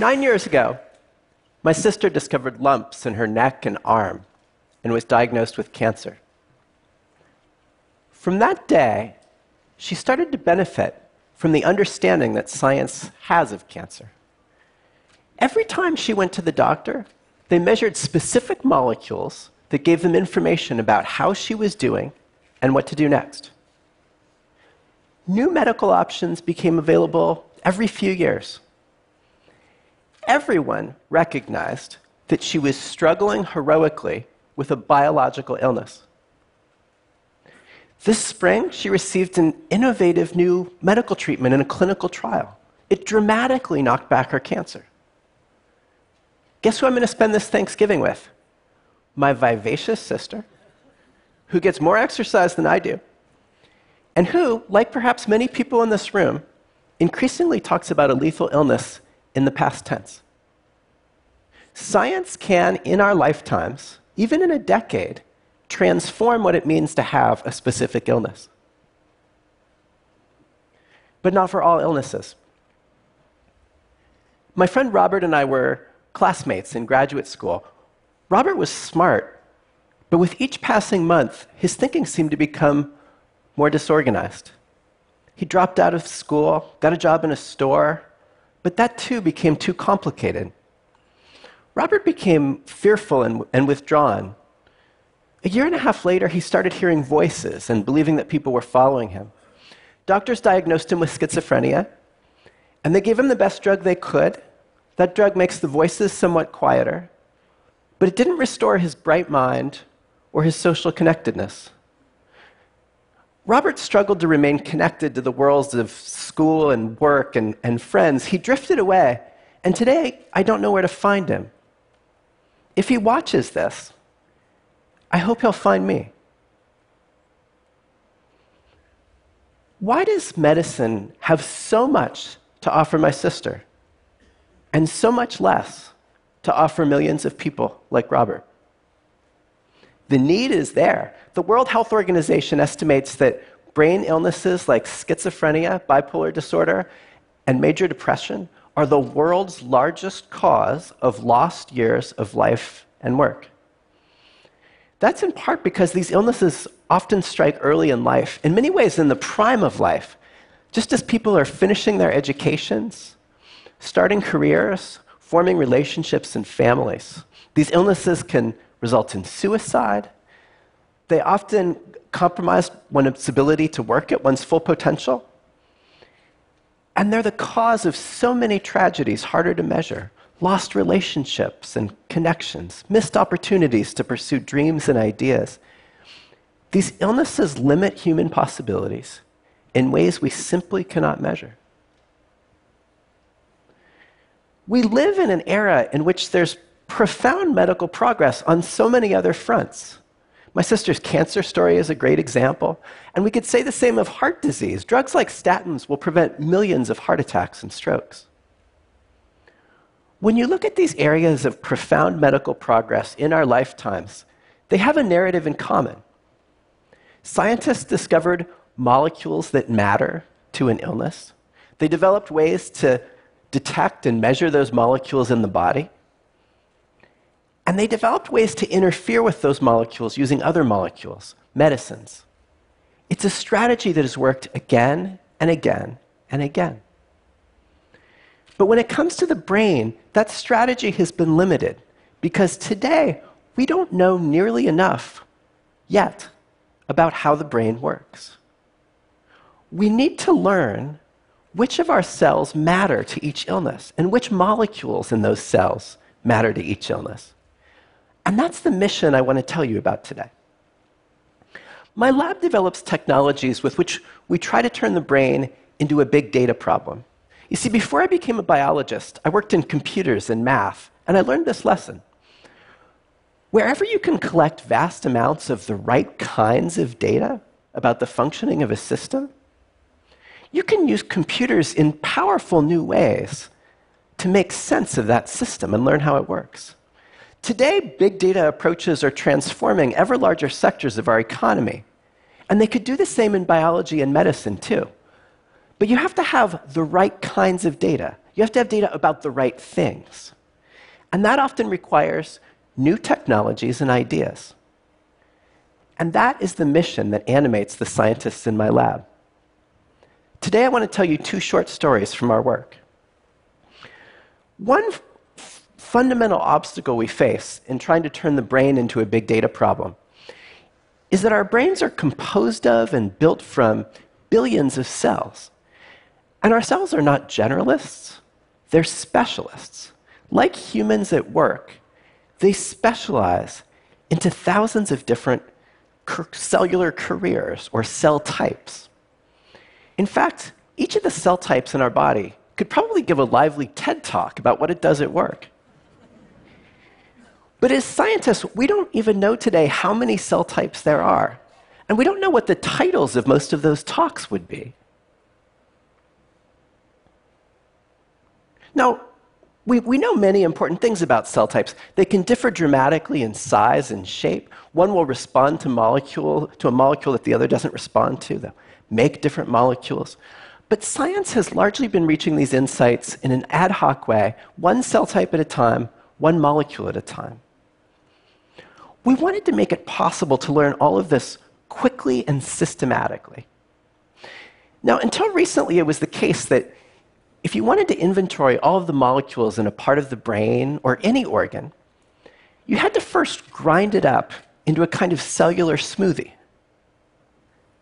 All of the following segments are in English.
Nine years ago, my sister discovered lumps in her neck and arm and was diagnosed with cancer. From that day, she started to benefit from the understanding that science has of cancer. Every time she went to the doctor, they measured specific molecules that gave them information about how she was doing and what to do next. New medical options became available every few years. Everyone recognized that she was struggling heroically with a biological illness. This spring, she received an innovative new medical treatment in a clinical trial. It dramatically knocked back her cancer. Guess who I'm going to spend this Thanksgiving with? My vivacious sister, who gets more exercise than I do, and who, like perhaps many people in this room, increasingly talks about a lethal illness in the past tense. Science can, in our lifetimes, even in a decade, transform what it means to have a specific illness. But not for all illnesses. My friend Robert and I were classmates in graduate school. Robert was smart, but with each passing month, his thinking seemed to become more disorganized. He dropped out of school, got a job in a store, but that too became too complicated. Robert became fearful and, and, withdrawn. A year and a half later, he started hearing voices and believing that people were following him. Doctors diagnosed him with schizophrenia, and they gave him the best drug they could. That drug makes the voices somewhat quieter, but it didn't restore his bright mind or his social connectedness. Robert struggled to remain connected to the worlds of school and work and, and friends. He drifted away, and today I don't know where to find him. If he watches this, I hope he'll find me. Why does medicine have so much to offer my sister and so much less to offer millions of people like Robert? The need is there. The World Health Organization estimates that brain illnesses like schizophrenia, bipolar disorder, and major depression are the world's largest cause of lost years of life and work. That's in part because these illnesses often strike early in life, in many ways in the prime of life. Just as people are finishing their educations, starting careers, forming relationships and families, these illnesses can result in suicide. They often compromise one's ability to work at one's full potential. And they're the cause of so many tragedies harder to measure lost relationships and connections, missed opportunities to pursue dreams and ideas. These illnesses limit human possibilities in ways we simply cannot measure. We live in an era in which there's profound medical progress on so many other fronts. My sister's cancer story is a great example. And we could say the same of heart disease. Drugs like statins will prevent millions of heart attacks and strokes. When you look at these areas of profound medical progress in our lifetimes, they have a narrative in common. Scientists discovered molecules that matter to an illness. They developed ways to detect and measure those molecules in the body. And they developed ways to interfere with those molecules using other molecules, medicines. It's a strategy that has worked again and again and again. But when it comes to the brain, that strategy has been limited because today we don't know nearly enough yet about how the brain works. We need to learn which of our cells matter to each illness and which molecules in those cells matter to each illness. And that's the mission I want to tell you about today. My lab develops technologies with which we try to turn the brain into a big data problem. You see, before I became a biologist, I worked in computers and math, and I learned this lesson. Wherever you can collect vast amounts of the right kinds of data about the functioning of a system, you can use computers in powerful new ways to make sense of that system and learn how it works. Today, big data approaches are transforming ever larger sectors of our economy. And they could do the same in biology and medicine, too. But you have to have the right kinds of data You have to have data about the right things. And that often requires new technologies and ideas. And that is the mission that animates the scientists in my lab. Today, I want to tell you two short stories from our work. One fundamental obstacle we face in trying to turn the brain into a big data problem is that our brains are composed of and built from billions of cells. And our cells are not generalists, they're specialists. Like humans at work, they specialize into thousands of different cellular careers or cell types. In fact, each of the cell types in our body could probably give a lively TED talk about what it does at work. But as scientists, we don't even know today how many cell types there are. And we don't know what the titles of most of those talks would be. Now, we, we know many important things about cell types. They can differ dramatically in size and shape. One will respond to, molecule, to a molecule that the other doesn't respond to. They'll make different molecules. But science has largely been reaching these insights in an ad hoc way, one cell type at a time, one molecule at a time. We wanted to make it possible to learn all of this quickly and systematically. Now, until recently, it was the case that if you wanted to inventory all of the molecules in a part of the brain or any organ, you had to first grind it up into a kind of cellular smoothie.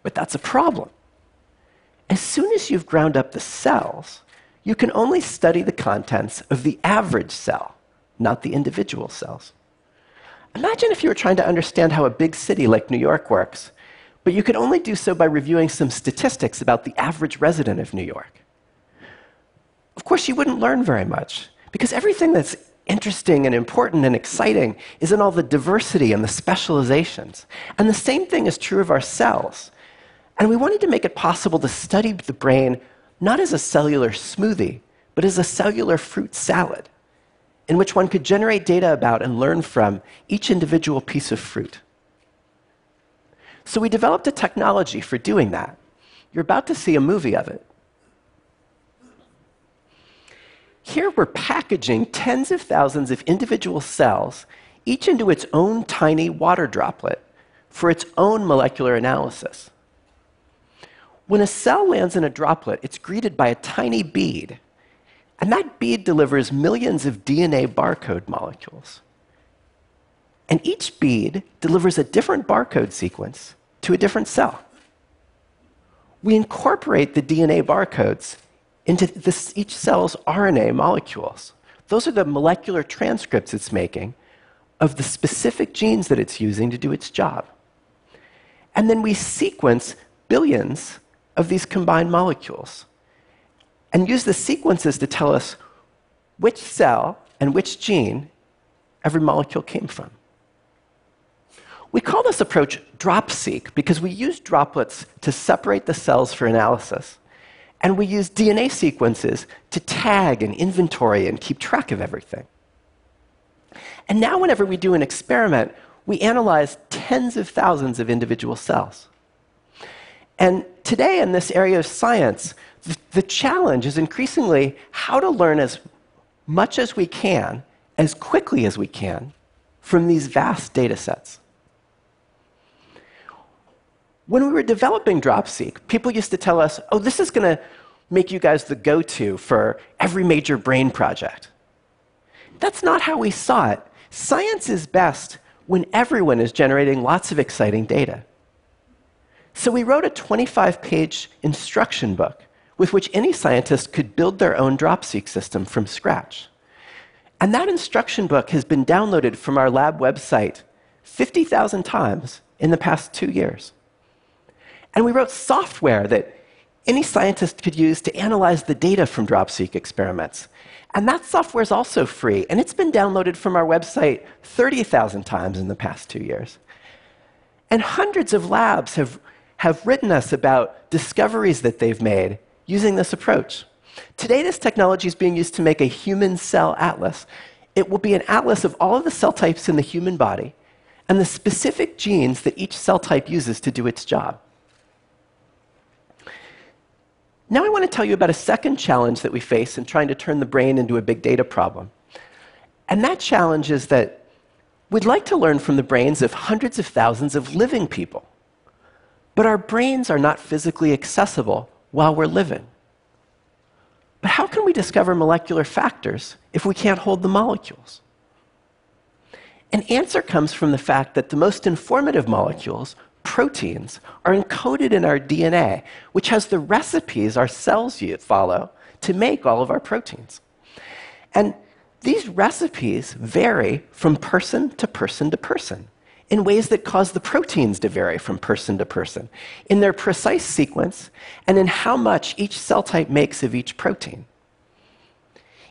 But that's a problem. As soon as you've ground up the cells, you can only study the contents of the average cell, not the individual cells. Imagine if you were trying to understand how a big city like New York works, but you could only do so by reviewing some statistics about the average resident of New York. Of course, you wouldn't learn very much, because everything that's interesting and important and exciting is in all the diversity and the specializations. And the same thing is true of our cells. And we wanted to make it possible to study the brain not as a cellular smoothie, but as a cellular fruit salad in which one could generate data about and learn from each individual piece of fruit. So we developed a technology for doing that. You're about to see a movie of it. Here we're packaging tens of thousands of individual cells, each into its own tiny water droplet, for its own molecular analysis. When a cell lands in a droplet, it's greeted by a tiny bead and that bead delivers millions of DNA barcode molecules. And each bead delivers a different barcode sequence to a different cell. We incorporate the DNA barcodes into this, each cell's RNA molecules. Those are the molecular transcripts it's making of the specific genes that it's using to do its job. And then we sequence billions of these combined molecules and use the sequences to tell us which cell and which gene every molecule came from. We call this approach drop-seq because we use droplets to separate the cells for analysis. And we use DNA sequences to tag and inventory and keep track of everything. And now, whenever we do an experiment, we analyze tens of thousands of individual cells. And today, in this area of science, the challenge is increasingly how to learn as much as we can, as quickly as we can, from these vast data sets. When we were developing DropSeq, people used to tell us, oh, this is going to make you guys the go to for every major brain project. That's not how we saw it. Science is best when everyone is generating lots of exciting data. So we wrote a 25 page instruction book with which any scientist could build their own DropSeq system from scratch. And that instruction book has been downloaded from our lab website 50,000 times in the past two years. And we wrote software that any scientist could use to analyze the data from DropSeq experiments. And that software is also free, and it's been downloaded from our website 30,000 times in the past two years. And hundreds of labs have, have written us about discoveries that they've made using this approach. Today, this technology is being used to make a human cell atlas. It will be an atlas of all of the cell types in the human body and the specific genes that each cell type uses to do its job. Now, I want to tell you about a second challenge that we face in trying to turn the brain into a big data problem. And that challenge is that we'd like to learn from the brains of hundreds of thousands of living people. But our brains are not physically accessible while we're living. But how can we discover molecular factors if we can't hold the molecules? An answer comes from the fact that the most informative molecules, proteins, are encoded in our DNA, which has the recipes our cells follow to make all of our proteins. And these recipes vary from person to person to person in ways that cause the proteins to vary from person to person, in their precise sequence, and in how much each cell type makes of each protein.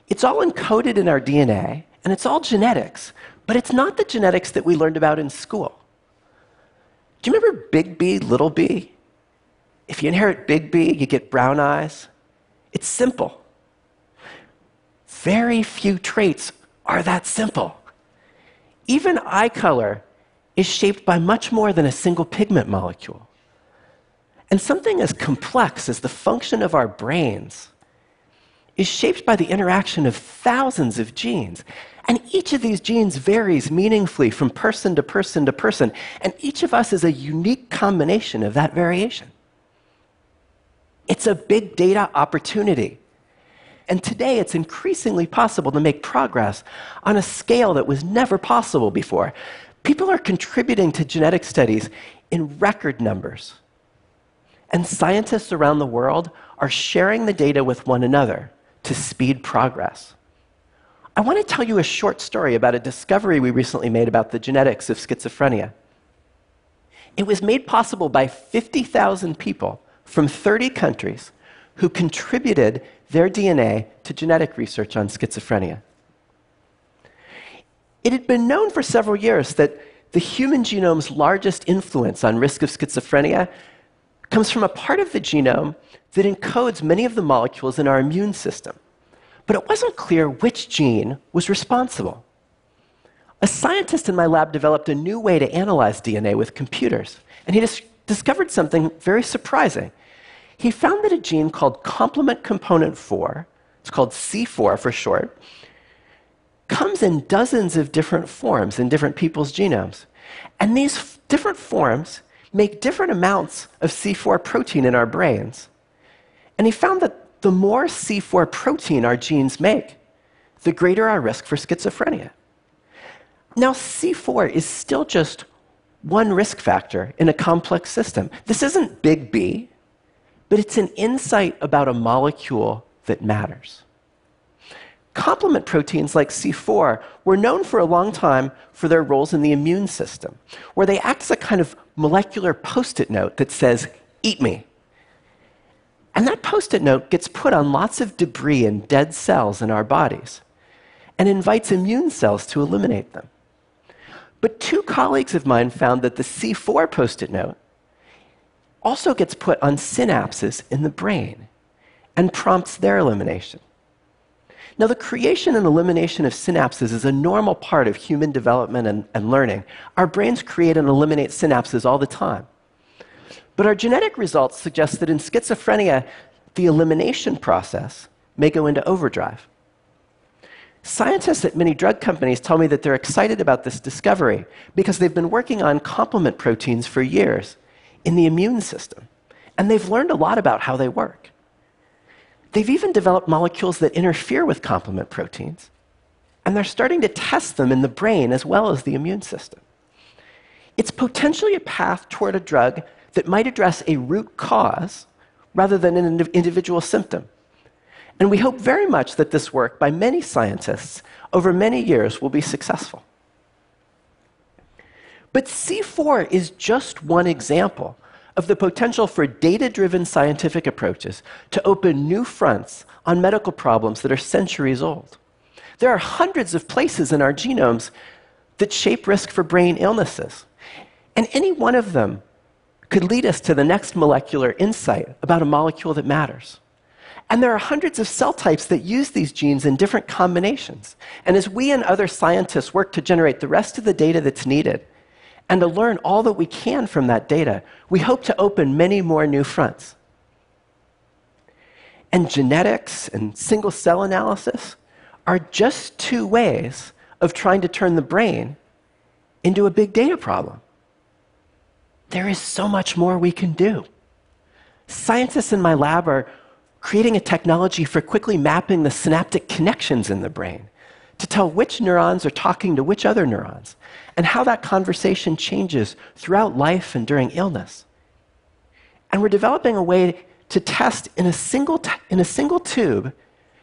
It's all encoded in our DNA, and it's all genetics, but it's not the genetics that we learned about in school. Do you remember big B, little b? If you inherit big B, you get brown eyes. It's simple. Very few traits are that simple. Even eye color is shaped by much more than a single pigment molecule. And something as complex as the function of our brains is shaped by the interaction of thousands of genes. And each of these genes varies meaningfully from person to person to person. And each of us is a unique combination of that variation. It's a big data opportunity. And today it's increasingly possible to make progress on a scale that was never possible before. People are contributing to genetic studies in record numbers. And scientists around the world are sharing the data with one another to speed progress. I want to tell you a short story about a discovery we recently made about the genetics of schizophrenia. It was made possible by 50,000 people from 30 countries who contributed their DNA to genetic research on schizophrenia. It had been known for several years that the human genome's largest influence on risk of schizophrenia comes from a part of the genome that encodes many of the molecules in our immune system. But it wasn't clear which gene was responsible. A scientist in my lab developed a new way to analyze DNA with computers, and he dis- discovered something very surprising he found that a gene called complement component 4, it's called C4 for short, comes in dozens of different forms in different people's genomes. And these different forms make different amounts of C4 protein in our brains. And he found that the more C4 protein our genes make, the greater our risk for schizophrenia. Now, C4 is still just one risk factor in a complex system. This isn't big B, but it's an insight about a molecule that matters. Complement proteins like C4 were known for a long time for their roles in the immune system, where they act as a kind of molecular post it note that says, Eat me. And that post it note gets put on lots of debris and dead cells in our bodies and invites immune cells to eliminate them. But two colleagues of mine found that the C4 post it note also gets put on synapses in the brain and prompts their elimination. Now, the creation and elimination of synapses is a normal part of human development and, and, learning. Our brains create and eliminate synapses all the time. But our genetic results suggest that in schizophrenia, the elimination process may go into overdrive. Scientists at many drug companies tell me that they're excited about this discovery because they've been working on complement proteins for years in the immune system. And they've learned a lot about how they work. They've even developed molecules that interfere with complement proteins, and they're starting to test them in the brain as well as the immune system. It's potentially a path toward a drug that might address a root cause rather than an individual symptom. And we hope very much that this work by many scientists over many years will be successful. But C4 is just one example of the potential for data driven scientific approaches to open new fronts on medical problems that are centuries old. There are hundreds of places in our genomes that shape risk for brain illnesses. And any one of them could lead us to the next molecular insight about a molecule that matters. And there are hundreds of cell types that use these genes in different combinations. And as we and other scientists work to generate the rest of the data that's needed, and to learn all that we can from that data, we hope to open many more new fronts. and genetics and single cell analysis are just two ways of trying to turn the brain into a big data problem. There is so much more we can do. Scientists in my lab are creating a technology for quickly mapping the synaptic connections in the brain to tell which neurons are talking to which other neurons and how that conversation changes throughout life and during illness. And we're developing a way to test in a single, in a single tube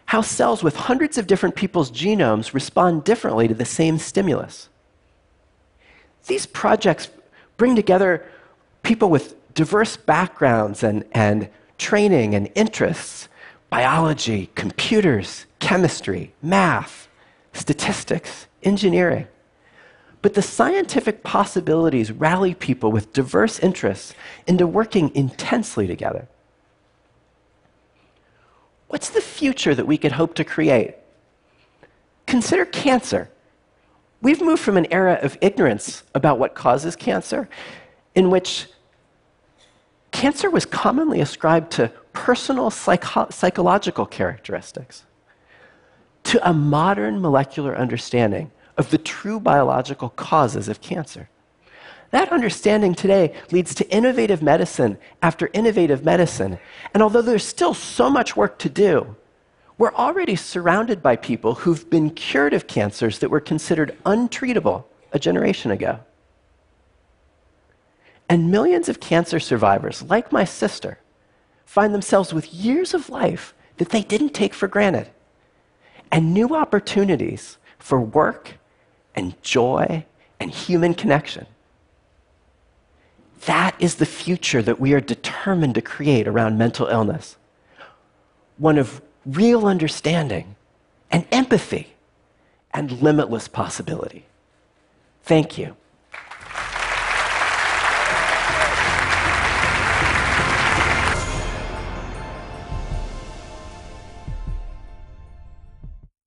how cells with hundreds of different people's genomes respond differently to the same stimulus. These projects bring together people with diverse backgrounds and, and training and interests biology, computers, chemistry, math, statistics, engineering. But the scientific possibilities rally people with diverse interests into working intensely together. What's the future that we could hope to create? Consider cancer. We've moved from an era of ignorance about what causes cancer, in which cancer was commonly ascribed to personal psycho- psychological characteristics, to a modern molecular understanding of the true biological causes of cancer. That understanding today leads to innovative medicine after innovative medicine. And although there's still so much work to do, we're already surrounded by people who've been cured of cancers that were considered untreatable a generation ago. And millions of cancer survivors, like my sister, find themselves with years of life that they didn't take for granted and new opportunities for work and joy and human connection. That is the future that we are determined to create around mental illness one of real understanding and empathy and limitless possibility. Thank you.